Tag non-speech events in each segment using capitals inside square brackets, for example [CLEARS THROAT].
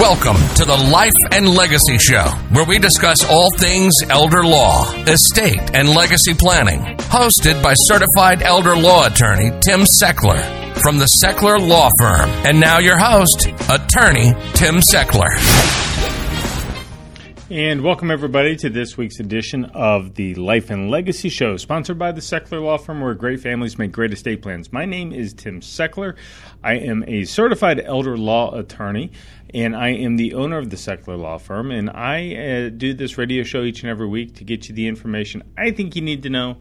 Welcome to the Life and Legacy Show, where we discuss all things elder law, estate, and legacy planning. Hosted by certified elder law attorney Tim Seckler from the Seckler Law Firm. And now your host, attorney Tim Seckler. And welcome, everybody, to this week's edition of the Life and Legacy Show, sponsored by the Seckler Law Firm, where great families make great estate plans. My name is Tim Seckler. I am a certified elder law attorney, and I am the owner of the Seckler Law Firm. And I uh, do this radio show each and every week to get you the information I think you need to know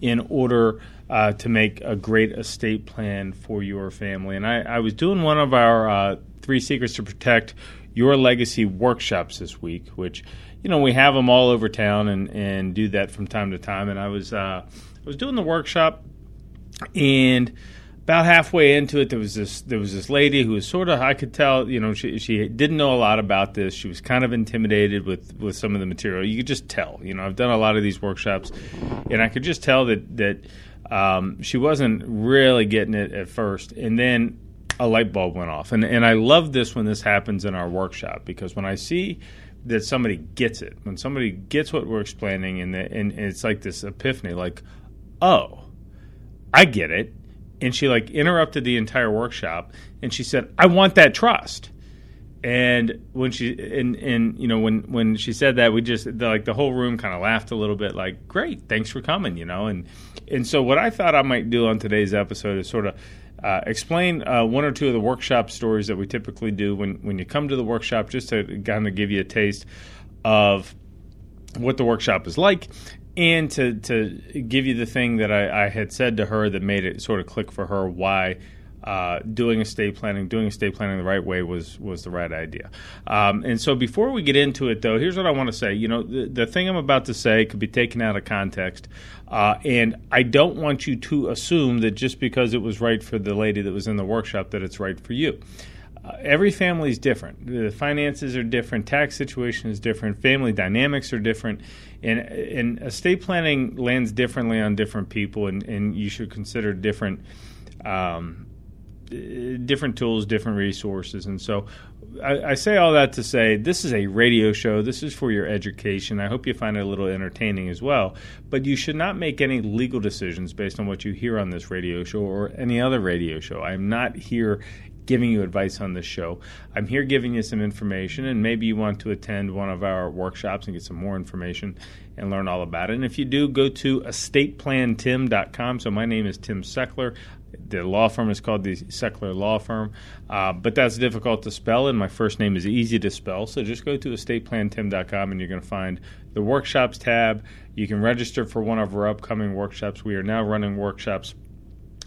in order uh, to make a great estate plan for your family. And I, I was doing one of our uh, three secrets to protect your legacy workshops this week, which you know we have them all over town and and do that from time to time. And I was uh, I was doing the workshop, and about halfway into it, there was this there was this lady who was sort of I could tell you know she she didn't know a lot about this. She was kind of intimidated with with some of the material. You could just tell. You know, I've done a lot of these workshops, and I could just tell that that. Um, she wasn't really getting it at first, and then a light bulb went off. And and I love this when this happens in our workshop because when I see that somebody gets it, when somebody gets what we're explaining, and, the, and, and it's like this epiphany, like, oh, I get it. And she like interrupted the entire workshop, and she said, "I want that trust." And when she and and you know when when she said that, we just the, like the whole room kind of laughed a little bit, like, "Great, thanks for coming," you know. And and so what I thought I might do on today's episode is sort of uh, explain uh, one or two of the workshop stories that we typically do when, when you come to the workshop, just to kind of give you a taste of what the workshop is like, and to, to give you the thing that I, I had said to her that made it sort of click for her why uh, doing estate planning, doing estate planning the right way was was the right idea. Um, and so, before we get into it, though, here's what I want to say. You know, the, the thing I'm about to say could be taken out of context, uh, and I don't want you to assume that just because it was right for the lady that was in the workshop that it's right for you. Uh, every family is different. The finances are different. Tax situation is different. Family dynamics are different, and and estate planning lands differently on different people, and, and you should consider different. Um, different tools, different resources. And so I, I, say all that to say this is a radio show. This is for your education. I hope you find it a little entertaining as well. But you should not make any legal decisions based on what you hear on this radio show or any other radio show. I'm not here giving you advice on this show. I'm here giving you some information, and maybe you want to attend one of our workshops and get some more information and learn all about it. And if you do, go to estateplantim.com. So my name is Tim Seckler. The law firm is called the Seckler Law Firm, uh, but that's difficult to spell, and my first name is easy to spell. So just go to estateplantim.com and you're going to find the workshops tab. You can register for one of our upcoming workshops. We are now running workshops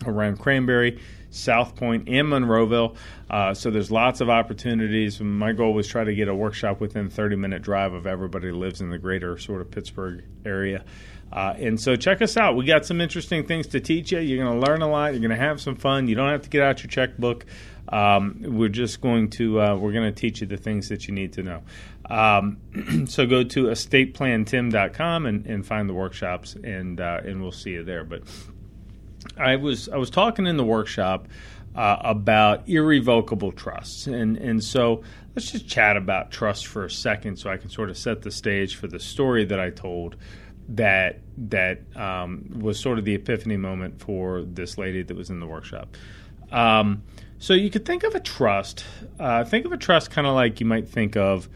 around Cranberry, Southpointe, and Monroeville. Uh, so there's lots of opportunities. My goal was try to get a workshop within 30 minute drive of everybody who lives in the greater sort of Pittsburgh area. Uh, and so check us out. We got some interesting things to teach you. You're going to learn a lot. You're going to have some fun. You don't have to get out your checkbook. Um, we're just going to uh, we're going to teach you the things that you need to know. Um, [CLEARS THROAT] so go to estateplantim.com and, and find the workshops, and uh, and we'll see you there. But I was I was talking in the workshop uh, about irrevocable trusts, and and so let's just chat about trust for a second, so I can sort of set the stage for the story that I told that that um, was sort of the epiphany moment for this lady that was in the workshop. Um, so you could think of a trust. Uh, think of a trust kind of like you might think of.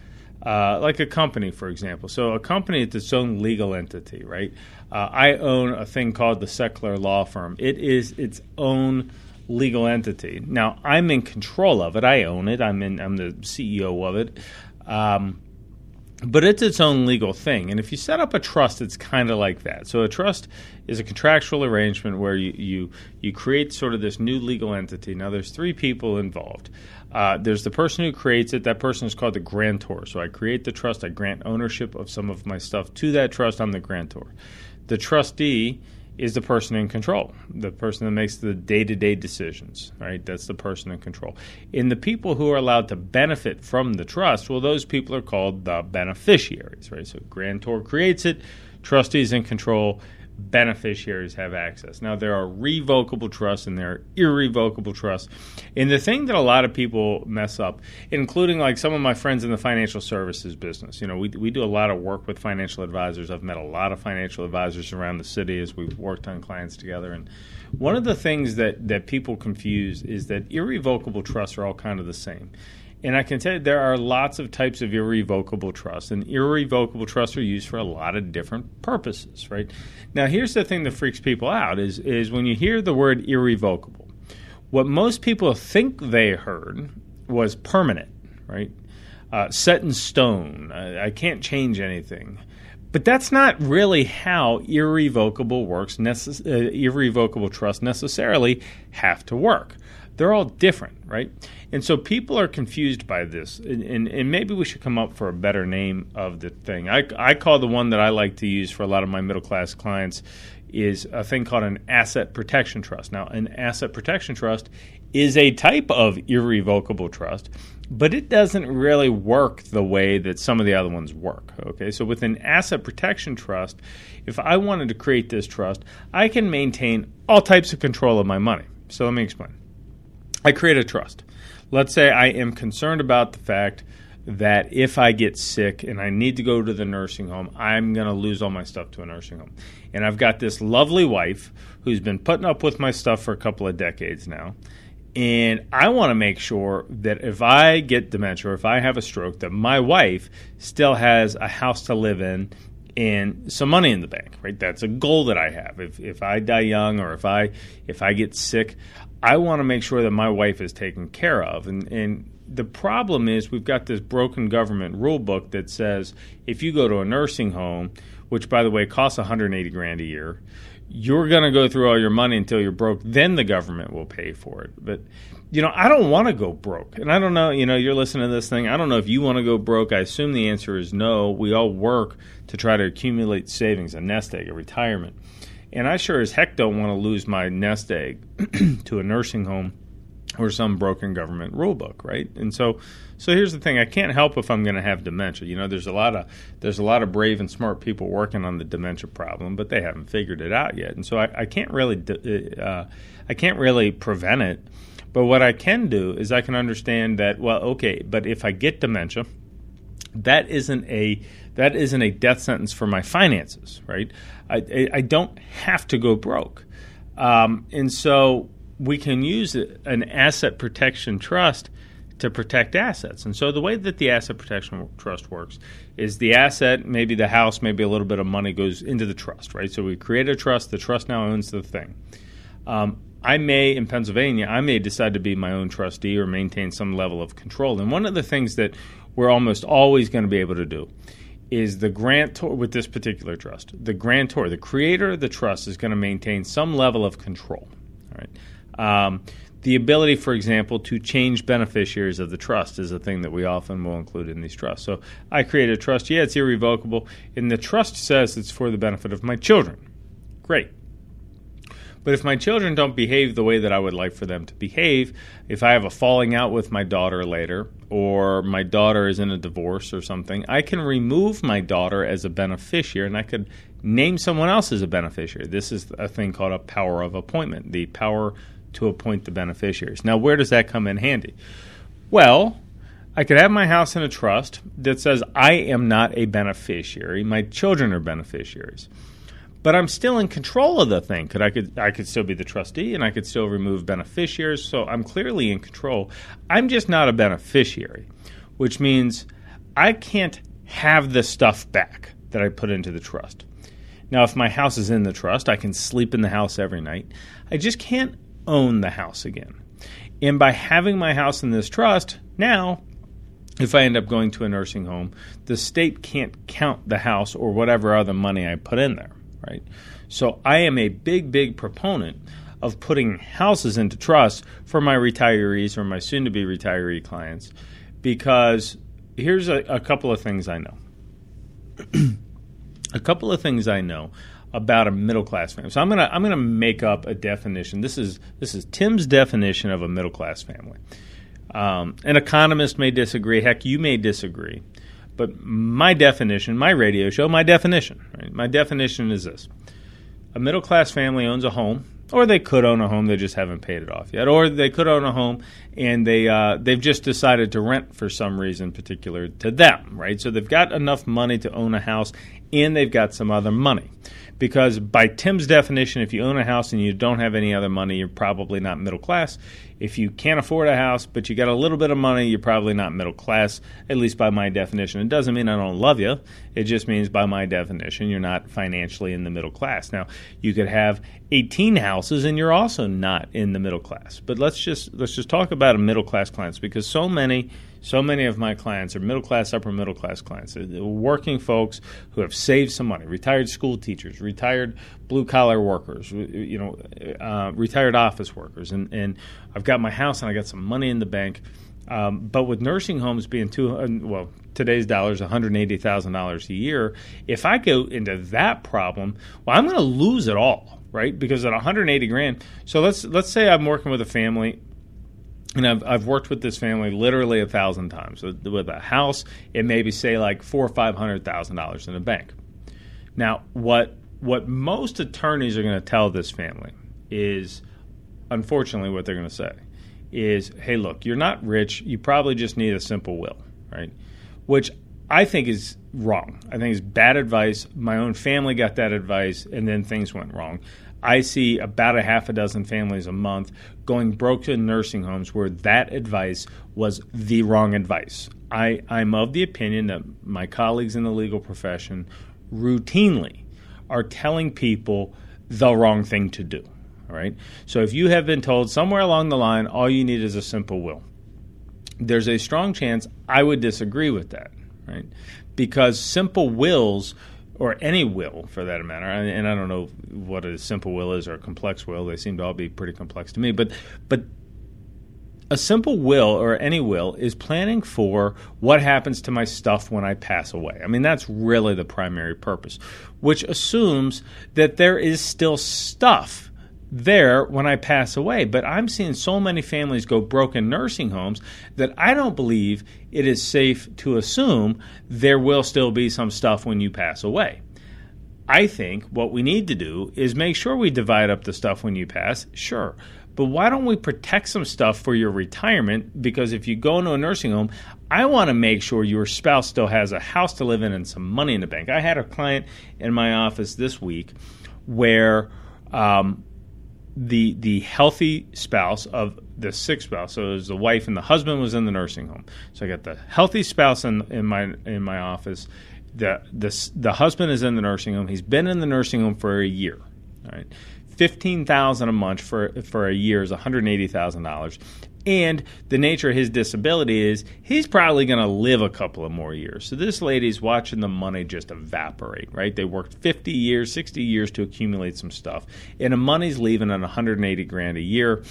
Uh, like a company, for example. So a company is its own legal entity, right? Uh, I own a thing called the Seckler Law Firm. It is its own legal entity. Now I'm in control of it. I own it. I'm in. I'm the CEO of it. Um, but it's its own legal thing. And if you set up a trust, it's kind of like that. So a trust is a contractual arrangement where you, you, you create sort of this new legal entity. Now, there's three people involved. Uh, there's the person who creates it. That person is called the grantor. So I create the trust. I grant ownership of some of my stuff to that trust. I'm the grantor. The trustee is the person in control, the person that makes the day to day decisions, right? That's the person in control. And the people who are allowed to benefit from the trust, well, those people are called the beneficiaries, right? So grantor creates it, trustees in control, beneficiaries have access. Now, there are revocable trusts and there are irrevocable trusts. And the thing that a lot of people mess up, including like some of my friends in the financial services business, you know, we, we do a lot of work with financial advisors. I've met a lot of financial advisors around the city as we've worked on clients together. And one of the things that, that people confuse is that irrevocable trusts are all kind of the same. And I can tell you there are lots of types of irrevocable trusts, and irrevocable trusts are used for a lot of different purposes, right? Now, here's the thing that freaks people out is, is when you hear the word irrevocable, what most people think they heard was permanent, right? Uh, set in stone. I, I can't change anything. But that's not really how irrevocable works. Necess- uh, irrevocable trusts necessarily have to work. They're all different, right? And so people are confused by this, and, and, and, maybe we should come up for a better name of the thing. I, I call the one that I like to use for a lot of my middle class clients is a thing called an asset protection trust. Now, an asset protection trust is a type of irrevocable trust, but it doesn't really work the way that some of the other ones work. Okay, so with an asset protection trust, if I wanted to create this trust, I can maintain all types of control of my money. So let me explain. I create a trust. Let's say I am concerned about the fact that if I get sick and I need to go to the nursing home, I'm going to lose all my stuff to a nursing home. And I've got this lovely wife who's been putting up with my stuff for a couple of decades now. And I want to make sure that if I get dementia or if I have a stroke, that my wife still has a house to live in and some money in the bank, right? That's a goal that I have. If if I die young or if I if I get sick, I want to make sure that my wife is taken care of. And, and the problem is we've got this broken government rule book that says if you go to a nursing home, which by the way costs 180 grand a year, you're going to go through all your money until you're broke. Then the government will pay for it. But you know, I don't want to go broke. And I don't know, you know, you're listening to this thing. I don't know if you want to go broke. I assume the answer is no. We all work to try to accumulate savings, a nest egg, a retirement. And I sure as heck don't want to lose my nest egg [CLEARS THROAT] to a nursing home or some broken government rule book, right? And so, so here's the thing: I can't help if I'm going to have dementia. You know, there's a lot of there's a lot of brave and smart people working on the dementia problem, but they haven't figured it out yet. And so, I, I can't really uh, I can't really prevent it. But what I can do is I can understand that. Well, okay, but if I get dementia, that isn't a that isn't a death sentence for my finances, right? I, I don't have to go broke. Um, and so we can use an asset protection trust to protect assets. And so the way that the asset protection trust works is the asset, maybe the house, maybe a little bit of money goes into the trust, right? So we create a trust, the trust now owns the thing. Um, I may, in Pennsylvania, I may decide to be my own trustee or maintain some level of control. And one of the things that we're almost always going to be able to do is the grantor with this particular trust. The grantor, the creator of the trust, is going to maintain some level of control. All right. Um, the ability, for example, to change beneficiaries of the trust is a thing that we often will include in these trusts. So I create a trust. Yeah, it's irrevocable, and the trust says it's for the benefit of my children. Great. But if my children don't behave the way that I would like for them to behave, if I have a falling out with my daughter later, or my daughter is in a divorce or something, I can remove my daughter as a beneficiary and I could name someone else as a beneficiary. This is a thing called a power of appointment, the power to appoint the beneficiaries. Now, where does that come in handy? Well, I could have my house in a trust that says I am not a beneficiary, my children are beneficiaries but I'm still in control of the thing. Could I could I could still be the trustee and I could still remove beneficiaries. So I'm clearly in control. I'm just not a beneficiary, which means I can't have the stuff back that I put into the trust. Now, if my house is in the trust, I can sleep in the house every night. I just can't own the house again. And by having my house in this trust, now if I end up going to a nursing home, the state can't count the house or whatever other money I put in there right? So I am a big, big proponent of putting houses into trust for my retirees or my soon to be retiree clients because here's a, a couple of things I know. [CLEARS THROAT] a couple of things I know about a middle class family. So I'm gonna I'm gonna make up a definition. This is this is Tim's definition of a middle class family. Um, an economist may disagree. Heck, you may disagree. But my definition, my radio show, my definition, right? my definition is this: a middle class family owns a home, or they could own a home, they just haven't paid it off yet, or they could own a home and they uh, they've just decided to rent for some reason particular to them, right? So they've got enough money to own a house, and they've got some other money because by Tim's definition, if you own a house and you don't have any other money, you're probably not middle class. If you can't afford a house, but you got a little bit of money, you're probably not middle class, at least by my definition. It doesn't mean I don't love you. It just means by my definition, you're not financially in the middle class. Now, you could have 18 houses and you're also not in the middle class. But let's just let's just talk about a middle class clients because so many so many of my clients are middle class, upper middle class clients, working folks who have saved some money, retired school teachers, retired blue collar workers, you know, uh, retired office workers, and and I've got my house and I got some money in the bank. Um, but with nursing homes being two, uh, well, today's dollars, one hundred eighty thousand dollars a year. If I go into that problem, well, I'm going to lose it all, right? Because at one hundred eighty grand. So let's let's say I'm working with a family and I've, I've worked with this family literally a thousand times. With, a house, it maybe say like four or five hundred thousand dollars in a bank. Now, what what most attorneys are going to tell this family is, unfortunately, what they're going to say is, "Hey, look, you're not rich. You probably just need a simple will, right?" Which I think is wrong. I think it's bad advice. My own family got that advice, and then things went wrong. I see about a half a dozen families a month going broke in nursing homes where that advice was the wrong advice. I, I'm of the opinion that my colleagues in the legal profession routinely are telling people the wrong thing to do. All right. So if you have been told somewhere along the line all you need is a simple will, there's a strong chance I would disagree with that, right? Because simple wills or any will for that matter. And I don't know what a simple will is or a complex will. They seem to all be pretty complex to me. But but a simple will or any will is planning for what happens to my stuff when I pass away. I mean, that's really the primary purpose, which assumes that there is still stuff there when I pass away. But I'm seeing so many families go broken nursing homes that I don't believe it is safe to assume there will still be some stuff when you pass away. I think what we need to do is make sure we divide up the stuff when you pass, sure. But why don't we protect some stuff for your retirement? Because if you go into a nursing home, I want to make sure your spouse still has a house to live in and some money in the bank. I had a client in my office this week where um, the the healthy spouse of the sick spouse. So it was the wife and the husband was in the nursing home. So I got the healthy spouse in, in my in my office. The the the husband is in the nursing home. He's been in the nursing home for a year. All right. Fifteen thousand a month for for a year is one hundred eighty thousand dollars, and the nature of his disability is he's probably going to live a couple of more years. So this lady's watching the money just evaporate, right? They worked 50 years, 60 years to accumulate some stuff. And the money's leaving at 180 grand a year.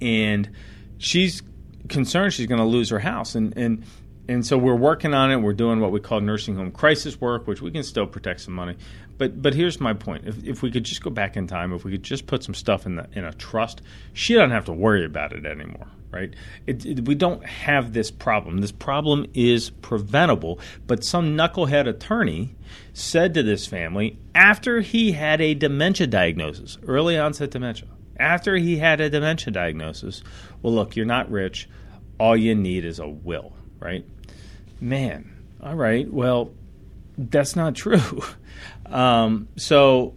And she's concerned she's going to lose her house. And, and and so we're working on it. We're doing what we call nursing home crisis work, which we can still protect some money. But but here's my point: if, if we could just go back in time, if we could just put some stuff in the in a trust, she doesn't have to worry about it anymore, right? It, it, we don't have this problem. This problem is preventable. But some knucklehead attorney said to this family after he had a dementia diagnosis, early onset dementia, after he had a dementia diagnosis, well, look, you're not rich. All you need is a will, right? Man, all right, well, that's not true. [LAUGHS] Um, so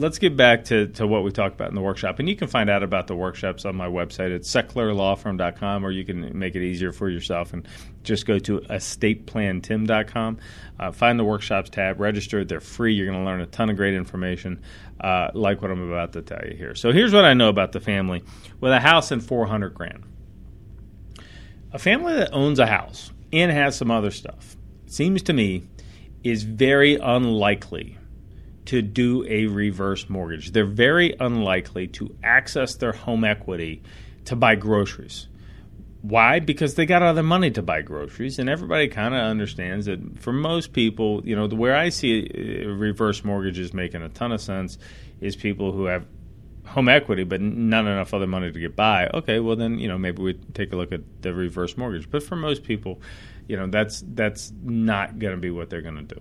let's get back to, to what we talked about in the workshop. And you can find out about the workshops on my website at secklerlawfirm.com, or you can make it easier for yourself and just go to estateplantim.com. Uh, find the workshops tab, register. They're free. You're going to learn a ton of great information, uh, like what I'm about to tell you here. So here's what I know about the family with a house and 400 grand. A family that owns a house and has some other stuff, seems to me, is very unlikely to do a reverse mortgage. They're very unlikely to access their home equity to buy groceries. Why? Because they got other money to buy groceries, and everybody kind of understands that for most people, you know, where I see uh, reverse mortgages making a ton of sense is people who have home equity, but not enough other money to get by, okay, well then you know maybe we take a look at the reverse mortgage. But for most people, you know that's that's not going to be what they're going to do.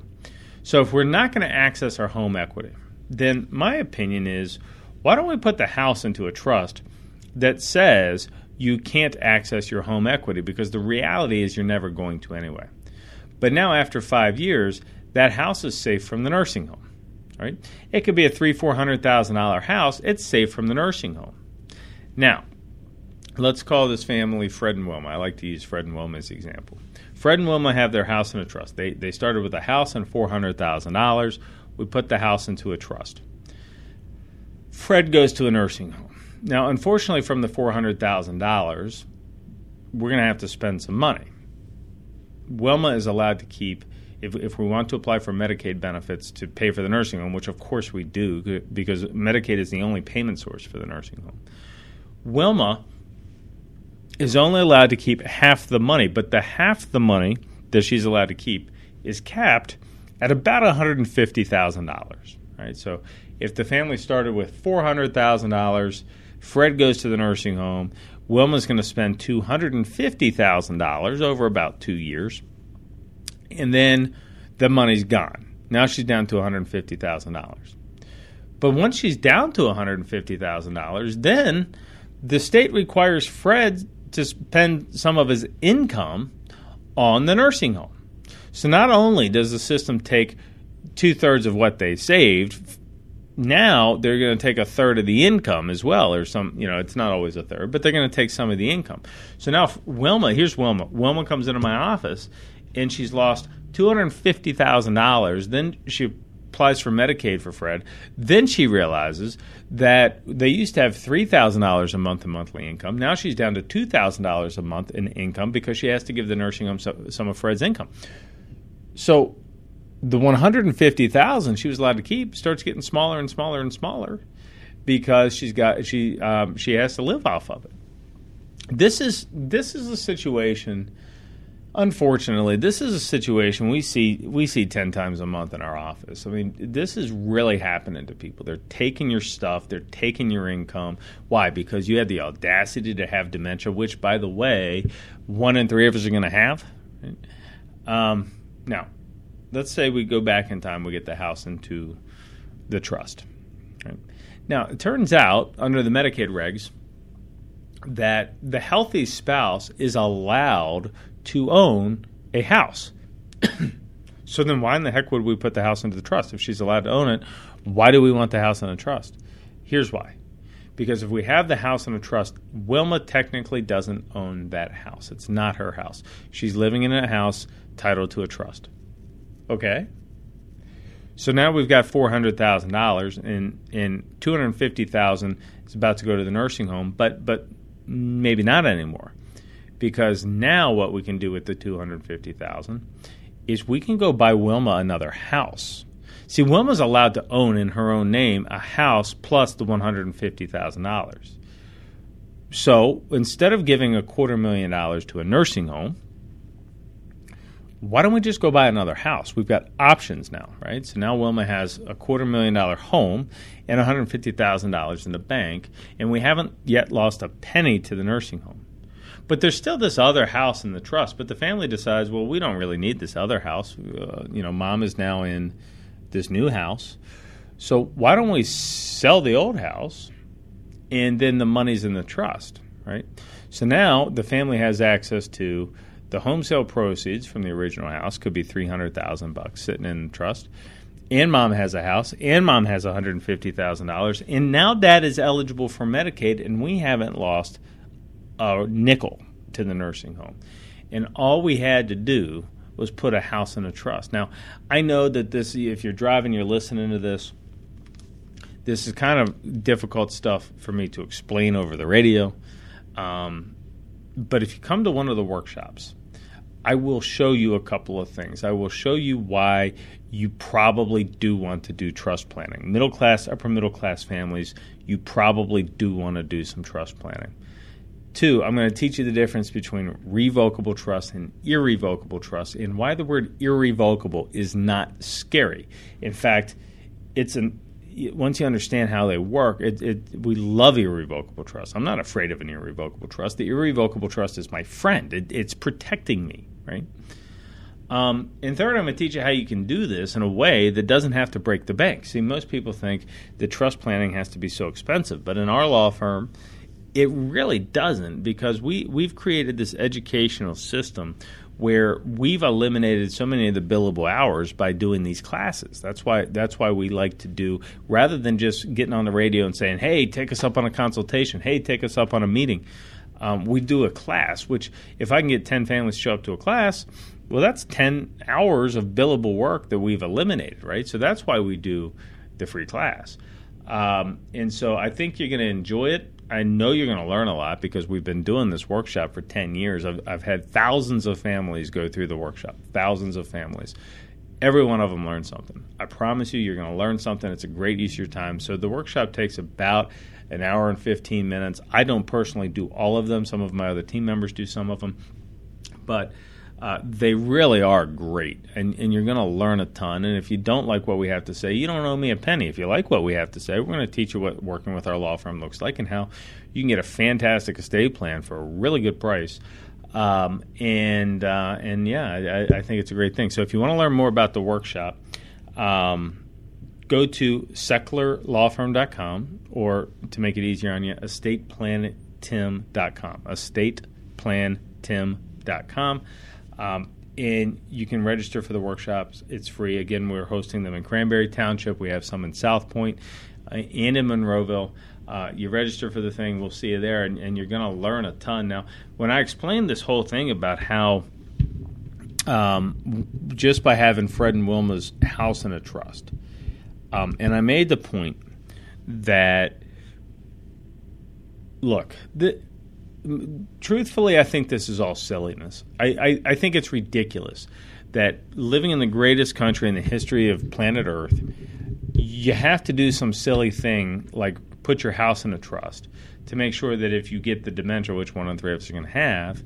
So if we're not going to access our home equity, then my opinion is why don't we put the house into a trust that says you can't access your home equity because the reality is you're never going to anyway. But now, after five years, that house is safe from the nursing home. Right? It could be a three, four hundred thousand dollar house. It's safe from the nursing home. Now, let's call this family Fred and Wilma. I like to use Fred and Wilma as the example. Fred and Wilma have their house in a trust. They they started with a house and four hundred thousand dollars. We put the house into a trust. Fred goes to a nursing home. Now, unfortunately, from the $400,000, we're going to have to spend some money. Wilma is allowed to keep, if, if we want to apply for Medicaid benefits to pay for the nursing home, which of course we do because Medicaid is the only payment source for the nursing home. Wilma is only allowed to keep half the money, but the half the money that she's allowed to keep is capped at about $150,000. Right? So if the family started with $400,000, Fred goes to the nursing home. Wilma's going to spend $250,000 over about two years. And then the money's gone. Now she's down to $150,000. But once she's down to $150,000, then the state requires Fred to spend some of his income on the nursing home. So not only does the system take two thirds of what they saved, now they're going to take a third of the income as well, or some, you know, it's not always a third, but they're going to take some of the income. So now Wilma, here's Wilma. Wilma comes into my office and she's lost $250,000. Then she applies for Medicaid for Fred. Then she realizes that they used to have $3,000 a month in monthly income. Now she's down to $2,000 a month in income because she has to give the nursing home some of Fred's income. So the 150,000 she was allowed to keep starts getting smaller and smaller and smaller because she's got she um, she has to live off of it. This is this is a situation. Unfortunately, this is a situation we see we see ten times a month in our office. I mean, this is really happening to people. They're taking your stuff, they're taking your income. Why? Because you had the audacity to have dementia, which, by the way, one in three of us are going to have. Um, now, let's say we go back in time, we get the house into the trust. Right? Now, it turns out under the Medicaid regs that the healthy spouse is allowed to own a house. [CLEARS THROAT] so then, why in the heck would we put the house into the trust if she's allowed to own it? Why do we want the house in a trust? Here's why. Because if we have the house in a trust, Wilma technically doesn't own that house. It's not her house. She's living in a house titled to a trust. Okay. So now we've got four hundred thousand dollars, and and two hundred fifty thousand is about to go to the nursing home, but but maybe not anymore, because now what we can do with the two hundred fifty thousand is we can go buy Wilma another house. See, Wilma's allowed to own in her own name a house plus the one hundred and fifty thousand dollars. So instead of giving a quarter million dollars to a nursing home, why don't we just go buy another house? We've got options now, right? So now Wilma has a quarter million dollar home and $150,000 in the bank, and we haven't yet lost a penny to the nursing home. But there's still this other house in the trust, but the family decides, well, we don't really need this other house. Uh, you know, mom is now in this new house. So why don't we sell the old house and then the money's in the trust, right? So now the family has access to the home sale proceeds from the original house could be three hundred thousand bucks sitting in the trust. And mom has a house, and mom has one hundred and fifty thousand dollars, and now dad is eligible for Medicaid, and we haven't lost a nickel to the nursing home. And all we had to do was put a house in a trust. Now, I know that this, if you're driving, you're listening to this. This is kind of difficult stuff for me to explain over the radio. Um, but if you come to one of the workshops, I will show you a couple of things. I will show you why you probably do want to do trust planning. Middle class, upper middle class families, you probably do want to do some trust planning. Two, I'm going to teach you the difference between revocable trust and irrevocable trust and why the word irrevocable is not scary. In fact, it's an once you understand how they work, it, it, we love irrevocable trust. I'm not afraid of an irrevocable trust. The irrevocable trust is my friend. It, it's protecting me, right? Um, and third, I'm going to teach you how you can do this in a way that doesn't have to break the bank. See, most people think that trust planning has to be so expensive, but in our law firm, it really doesn't because we, we've created this educational system where we've eliminated so many of the billable hours by doing these classes. That's why that's why we like to do rather than just getting on the radio and saying, "Hey, take us up on a consultation. Hey, take us up on a meeting." Um, we do a class, which if I can get ten families to show up to a class, well, that's 10 hours of billable work that we've eliminated, right? So that's why we do the free class. Um, and so I think you're going to enjoy it. I know you're going to learn a lot because we've been doing this workshop for 10 years. I've, I've had thousands of families go through the workshop, thousands of families. Every one of them learned something. I promise you, you're going to learn something. It's a great use of your time. So the workshop takes about an hour and 15 minutes. I don't personally do all of them, some of my other team members do some of them. But uh, they really are great, and, and you're going to learn a ton. And if you don't like what we have to say, you don't owe me a penny. If you like what we have to say, we're going to teach you what working with our law firm looks like and how you can get a fantastic estate plan for a really good price. Um, and uh, and yeah, I, I, think it's a great thing. So if you want to learn more about the workshop, um, go to secklerlawfirm.com or to make it easier on you, estateplantim.com. Estateplantim.com. Um, and you can register for the workshops. It's free. Again, we're hosting them in Cranberry Township. We have some in Southpointe uh, and in Monroeville. Uh, you register for the thing, we'll see you there, and, and you're going to learn a ton. Now, when I explained this whole thing about how um, just by having Fred and Wilma's house in a trust, um, and I made the point that look, the, truthfully, I think this is all silliness. I, I, I, think it's ridiculous that living in the greatest country in the history of planet Earth, you have to do some silly thing like put your house in a trust to make sure that if you get the dementia, which one in three of us are going to have,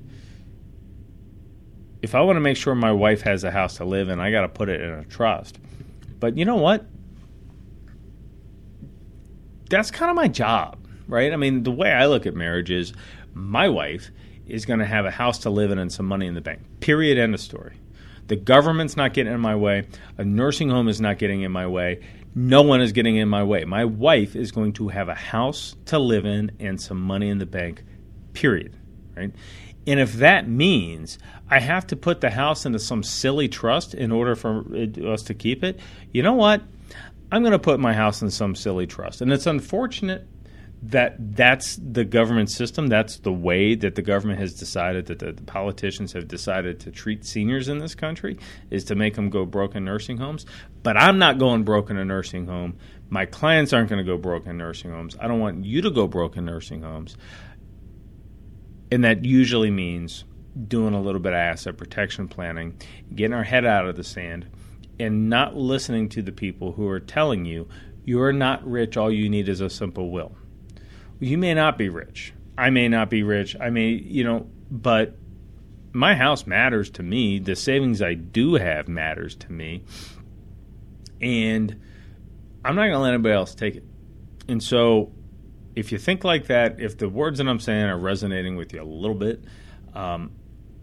if I want to make sure my wife has a house to live in, I got to put it in a trust. But you know what? That's kind of my job, right? I mean, the way I look at marriage is my wife is going to have a house to live in and some money in the bank. Period. End of story. The government's not getting in my way. A nursing home is not getting in my way. No one is getting in my way. My wife is going to have a house to live in and some money in the bank. Period. Right? And if that means I have to put the house into some silly trust in order for us to keep it, you know what? I'm going to put my house in some silly trust. And it's unfortunate that that's the government system. That's the way that the government has decided that the, the, politicians have decided to treat seniors in this country is to make them go broke in nursing homes. But I'm not going broke in a nursing home. My clients aren't going to go broke in nursing homes. I don't want you to go broke in nursing homes. And that usually means doing a little bit of asset protection planning, getting our head out of the sand, and not listening to the people who are telling you you're not rich. All you need is a simple will you may not be rich. I may not be rich. I may, you know, but my house matters to me. The savings I do have matters to me. And I'm not going to let anybody else take it. And so if you think like that, if the words that I'm saying are resonating with you a little bit, um,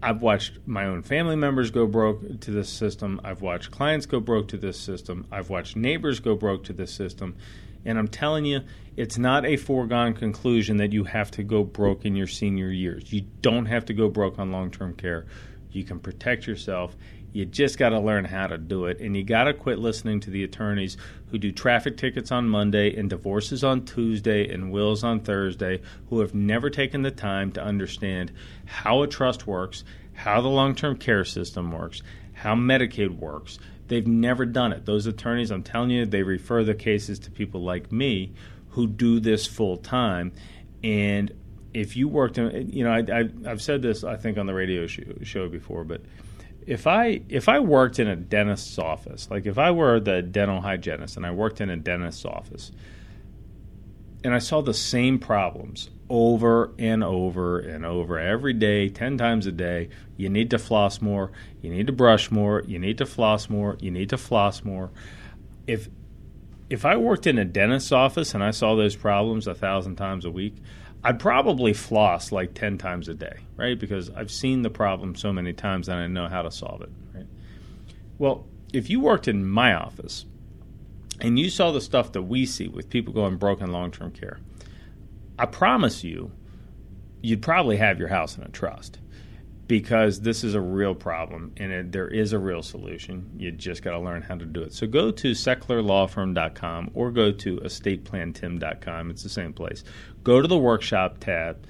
I've watched my own family members go broke to this system. I've watched clients go broke to this system. I've watched neighbors go broke to this system. And I'm telling you, it's not a foregone conclusion that you have to go broke in your senior years. You don't have to go broke on long term care. You can protect yourself. You just got to learn how to do it. And you got to quit listening to the attorneys who do traffic tickets on Monday and divorces on Tuesday and wills on Thursday, who have never taken the time to understand how a trust works, how the long term care system works, how Medicaid works, They've never done it. Those attorneys, I'm telling you, they refer the cases to people like me who do this full time. And if you worked in, you know, I, have said this, I think, on the radio show, show before, but if I if I worked in a dentist's office, like if I were the dental hygienist and I worked in a dentist's office, and I saw the same problems over and over and over every day, 10 times a day. You need to floss more, you need to brush more, you need to floss more, you need to floss more. If if I worked in a dentist's office and I saw those problems a thousand times a week, I'd probably floss like 10 times a day, right? Because I've seen the problem so many times and I know how to solve it, right? Well, if you worked in my office and you saw the stuff that we see with people going broke in long term care, I promise you, you'd probably have your house in a trust because this is a real problem and it, there is a real solution. You just got to learn how to do it. So go to secklerlawfirm.com or go to estateplantim.com. It's the same place. Go to the workshop tab,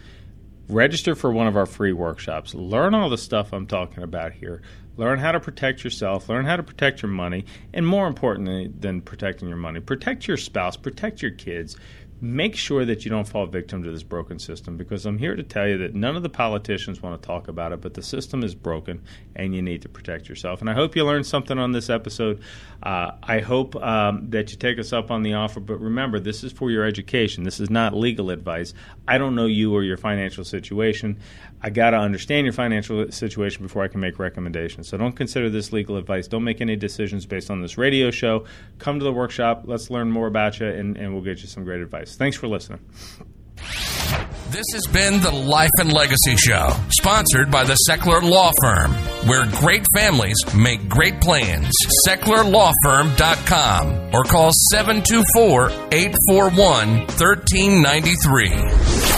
register for one of our free workshops, learn all the stuff I'm talking about here. Learn how to protect yourself, learn how to protect your money, and more importantly than protecting your money, protect your spouse, protect your kids make sure that you don't fall victim to this broken system because I'm here to tell you that none of the politicians want to talk about it, but the system is broken and you need to protect yourself. And I hope you learned something on this episode. Uh, I hope um, that you take us up on the offer, but remember, this is for your education. This is not legal advice. I don't know you or your financial situation. I got to understand your financial situation before I can make recommendations. So don't consider this legal advice. Don't make any decisions based on this radio show. Come to the workshop. Let's learn more about you, and, and we'll get you some great advice. Thanks for listening. This has been the Life and Legacy Show, sponsored by the Seckler Law Firm, where great families make great plans. SecklerLawFirm.com or call 724 841 1393.